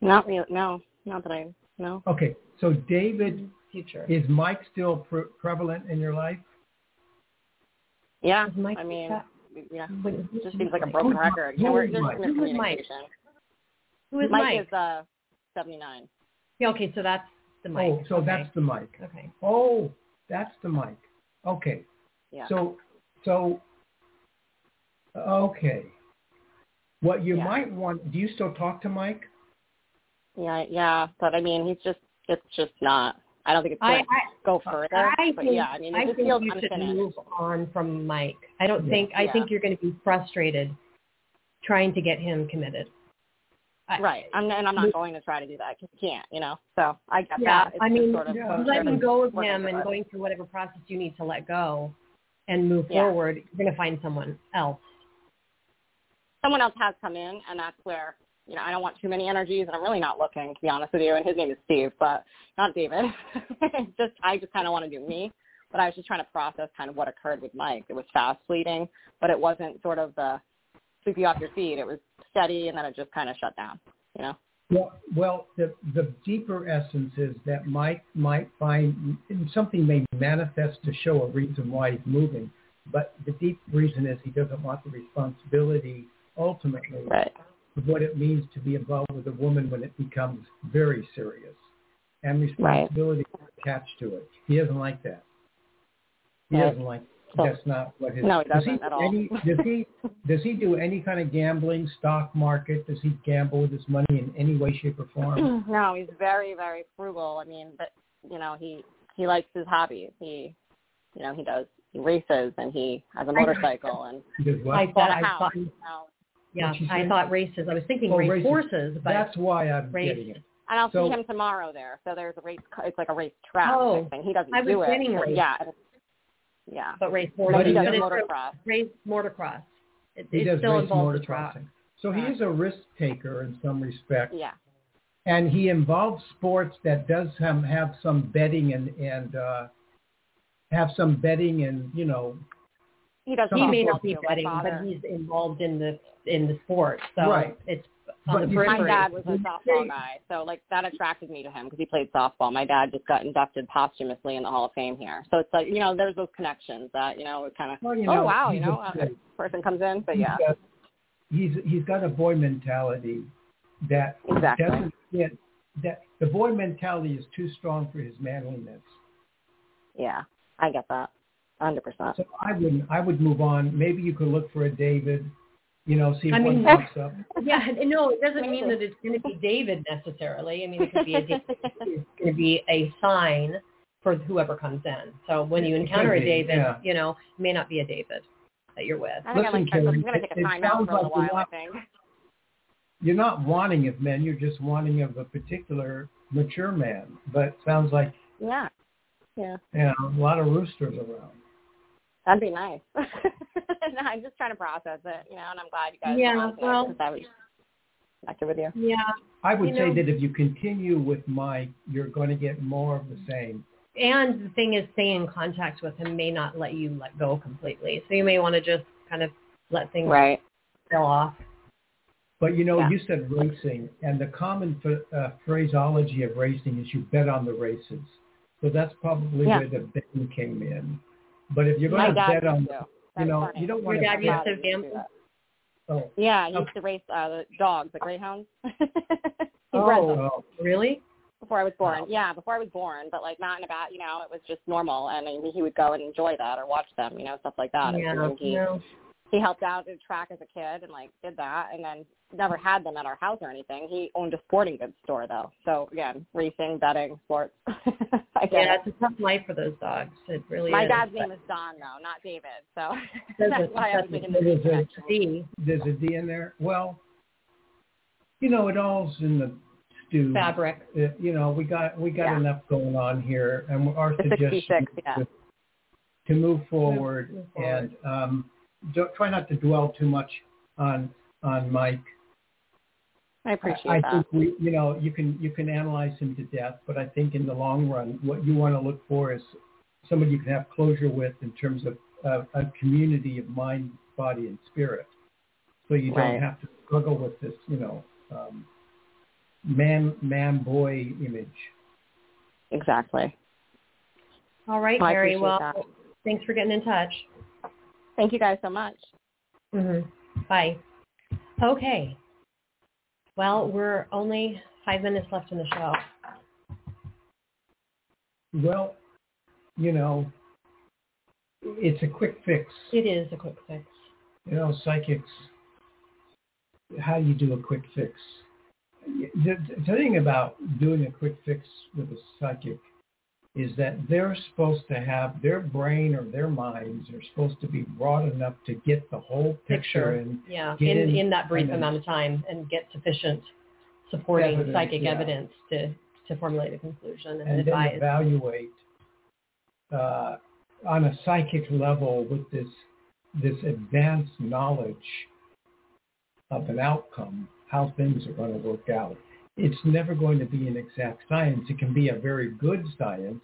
Not really. No, not that I. know. Okay, so David, Future. is Mike still pre- prevalent in your life? Yeah. Mike I mean, yeah. It just seems like a broken record. Who You know, we're is there's Mike? Who is Mike? miscommunication. Who is Mike Mike? is uh 79. Yeah, okay, so that's the Mike. Oh, so okay. that's the Mike. okay. Oh, that's the Mike. Okay, Yeah. so so okay. What you Yeah. might want? Do you still talk to Mike? yeah, yeah, but I mean, he's just it's just not. I don't think it's I, going to go further. I but think, yeah, I mean, I it just think feels you should unfinished. move on from Mike. I don't Yeah. think. I Yeah. think you're going to be frustrated trying to get him committed. I- Right. I'm, and I'm not going to try to do that because you can't, you know. So I get Yeah, that. It's I mean, sort of Yeah. letting go of him and going through whatever process you need to let go and move Yeah. forward, you're going to find someone else. someone else has come in, and that's where you know I don't want too many energies, and I'm really not looking to be honest with you. And his name is Steve, but not David. Just I just kind of want to do me. But I was just trying to process kind of what occurred with Mike. It was fast fleeting, but it wasn't sort of the sweep you off your feet. It was steady, and then it just kind of shut down. You know. Well, well, the the deeper essence is that Mike might find and something may manifest to show a reason why he's moving, but the deep reason is he doesn't want the responsibility ultimately Right. of what it means to be involved with a woman when it becomes very serious and responsibility attached to it. He doesn't like that. He Right. doesn't like. So- That's not what his. No, he does doesn't at all. Any, does he? Does he do any kind of gambling, stock market? Does he gamble with his money in any way, shape, or form? no, he's very, very frugal. I mean, but you know, he he likes his hobbies. He, you know, he does. He races and he has a motorcycle and He does what? I bought thought, a I house. thought, You know. yeah, I say? thought races. I was thinking Oh, race races. horses, but That's why I'm race- getting it. And I'll So- see him tomorrow there. So there's a race. It's like a race track Oh, thing. He doesn't I was do it. getting race. Yeah. And- Yeah. but race But horses. he does but it's motocross. race motocross. It, He it does still race involves the track. motocrossing. So he is a risk taker in some respects, Yeah. and he involves sports that does have, have some betting and and uh, have some betting and you know He does. He may not be too, betting, but he's involved in the in the sport. So Right. it's But My dad was a softball guy, so like that attracted me to him because he played softball. My dad just got inducted posthumously in the Hall of Fame here, so it's like you know, there's those connections that you know, it kind of well, you oh know, wow, you know, a person comes in, but He's yeah, got- he's he's got a boy mentality that exactly. doesn't fit. That the boy mentality is too strong for his manliness. Yeah, I get that, hundred percent. So I wouldn't. I would move on. Maybe you could look for a David. You know, see if I mean, one pops up. Yeah, no, it doesn't mean that it's going to be David necessarily. I mean, it could be a David. It's going to be a sign for whoever comes in. So when you encounter a David, yeah. you know, it may not be a David that you're with. I think I Listen, like. I'm going to take a it time out sounds for a like you're while. I not- think. You're not wanting of men. You're just wanting of a particular mature man. But sounds like Yeah, yeah, you know, a lot of roosters around. That'd be nice. no, I'm just trying to process it, you know, and I'm glad you guys. Yeah, were on today well- because I was connected with you. Yeah, I would You say know- that if you continue with Mike, you're going to get more of the same. and the thing is, staying in contact with him may not let you let go completely. So you may want to just kind of let things Right. fill off. But you know, Yeah. you said racing, and the common ph- uh, phraseology of racing is you bet on the races. So that's probably Yeah. where the betting came in. But if you're My going to bet on, used you know, funny. you don't Your want dad to used bet. to gamble? that. Oh, Yeah, he used to race uh, the dogs, the greyhounds. he Oh. them Really? before I was born. Wow. Yeah, before I was born, but like not in a bad, you know, it was just normal, and I mean, he would go and enjoy that or watch them, you know, stuff like that. yeah. And No. He helped out at track as a kid and like did that and then never had them at our house or anything. He owned a sporting goods store though. So again, racing, betting, sports. I get Yeah, it. it's a tough life for those dogs. It really My is. dad's but name is Don though, not David. So Doesn't- that's why I was doesn't- making It the is a connection. D, There's a D in there. Well, you know, it all's in the stew. fabric. Uh, you know, we got we got Yeah. enough going on here, and our The suggestion yeah. to, to move forward, Move forward. and um, don't, try not to dwell too much on on Mike. I appreciate I that. think we, you know, you can you can analyze him to death, but I think in the long run, what you want to look for is somebody you can have closure with in terms of uh, a community of mind, body, and spirit. So you don't have to struggle with this, you know, um, man man boy image. Exactly. All right, Well, Mary. Well, that. thanks for getting in touch. Thank you guys so much. hmm Bye. Okay. Well, we're only five minutes left in the show. Well, you know, it's a quick fix. It is a quick fix. You know, psychics, how do you do a quick fix? The, the thing about doing a quick fix with a psychic is that they're supposed to have their brain or their minds are supposed to be broad enough to get the whole picture, Picture. and Yeah, in, in in that brief amount of time and get sufficient supporting Evidence, psychic yeah. evidence to, to formulate a conclusion and, and then advise. evaluate uh, on a psychic level with this this advanced knowledge of an outcome, how things are going to work out. It's never going to be an exact science. It can be a very good science,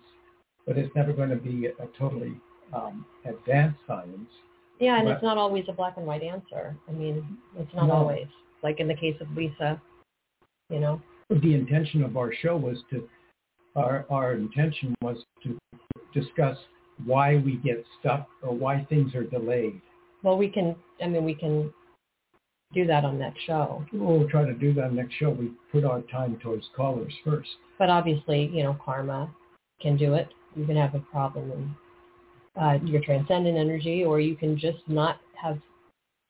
but it's never going to be a totally um, advanced science. yeah, and but- it's not always a black and white answer. I mean, it's not No. always. Like in the case of Lisa, you know. The intention of our show was to, our, our intention was to discuss why we get stuck or why things are delayed. Well, we can, I mean, we can do that on next show. We'll try to do that next show. We put our time towards callers first. But obviously, you know, karma can do it. You can have a problem in uh, your transcendent energy, or you can just not have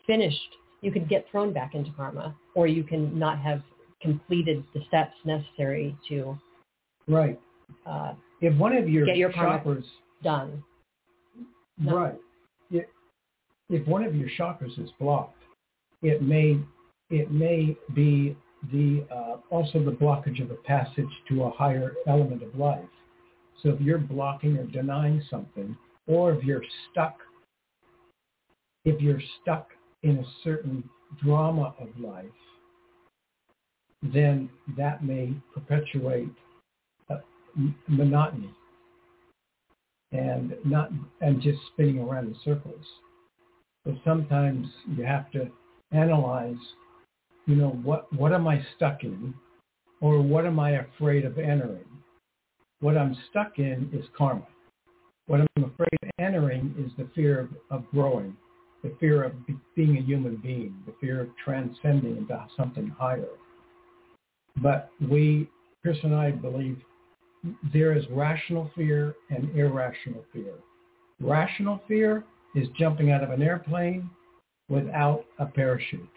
finished. You could get thrown back into karma, or you can not have completed the steps necessary to Right. uh, If one of your, Get your chakras, done. No. right. If one of your chakras is blocked, it may it may be the uh, also the blockage of a passage to a higher element of life. So if you're blocking or denying something, or if you're stuck, if you're stuck in a certain drama of life, then that may perpetuate uh, monotony and not and just spinning around in circles. So sometimes you have to analyze, you know, what what am I stuck in, or what am I afraid of entering? What I'm stuck in is karma. What I'm afraid of entering is the fear of, of growing, the fear of be, being a human being, the fear of transcending into something higher. But we, Chris and I, believe there is rational fear and irrational fear. Rational fear is jumping out of an airplane without a parachute.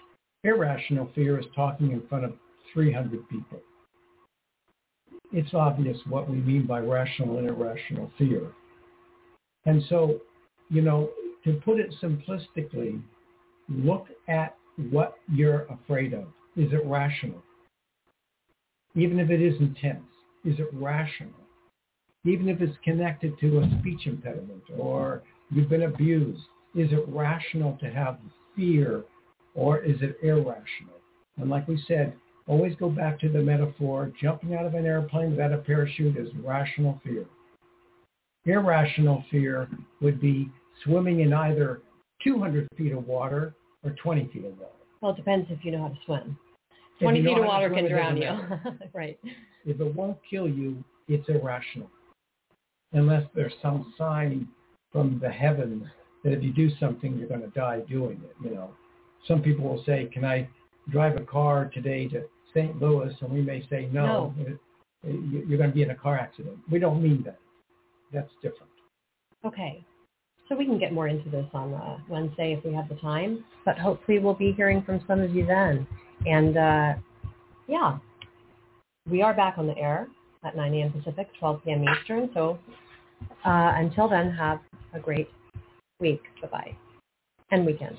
Irrational fear is talking in front of 300 people. It's obvious what we mean by rational and irrational fear. And so, you know, to put it simplistically, look at what you're afraid of. Is it rational? Even if it is intense, is it rational? Even if it's connected to a speech impediment or you've been abused, is it rational to have fear or is it irrational? And like we said, always go back to the metaphor, jumping out of an airplane without a parachute is rational fear. Irrational fear would be swimming in either 200 feet of water or 20 feet of water. Well, it depends if you know how to swim. 20 feet of water can drown you. right. If it won't kill you, it's irrational. Unless there's some sign from the heavens that if you do something, you're going to die doing it. You know, some people will say, "Can I drive a car today to St. Louis?" And we may say, "No, you- you're going to be in a car accident." We don't mean that. That's different. Okay. so we can get more into this on uh, Wednesday if we have the time. But hopefully we'll be hearing from some of you then. And uh, yeah, we are back on the air at 9 a.m. Pacific, 12 p.m. Eastern. So uh, until then, have a great week. Bye-bye. And weekend.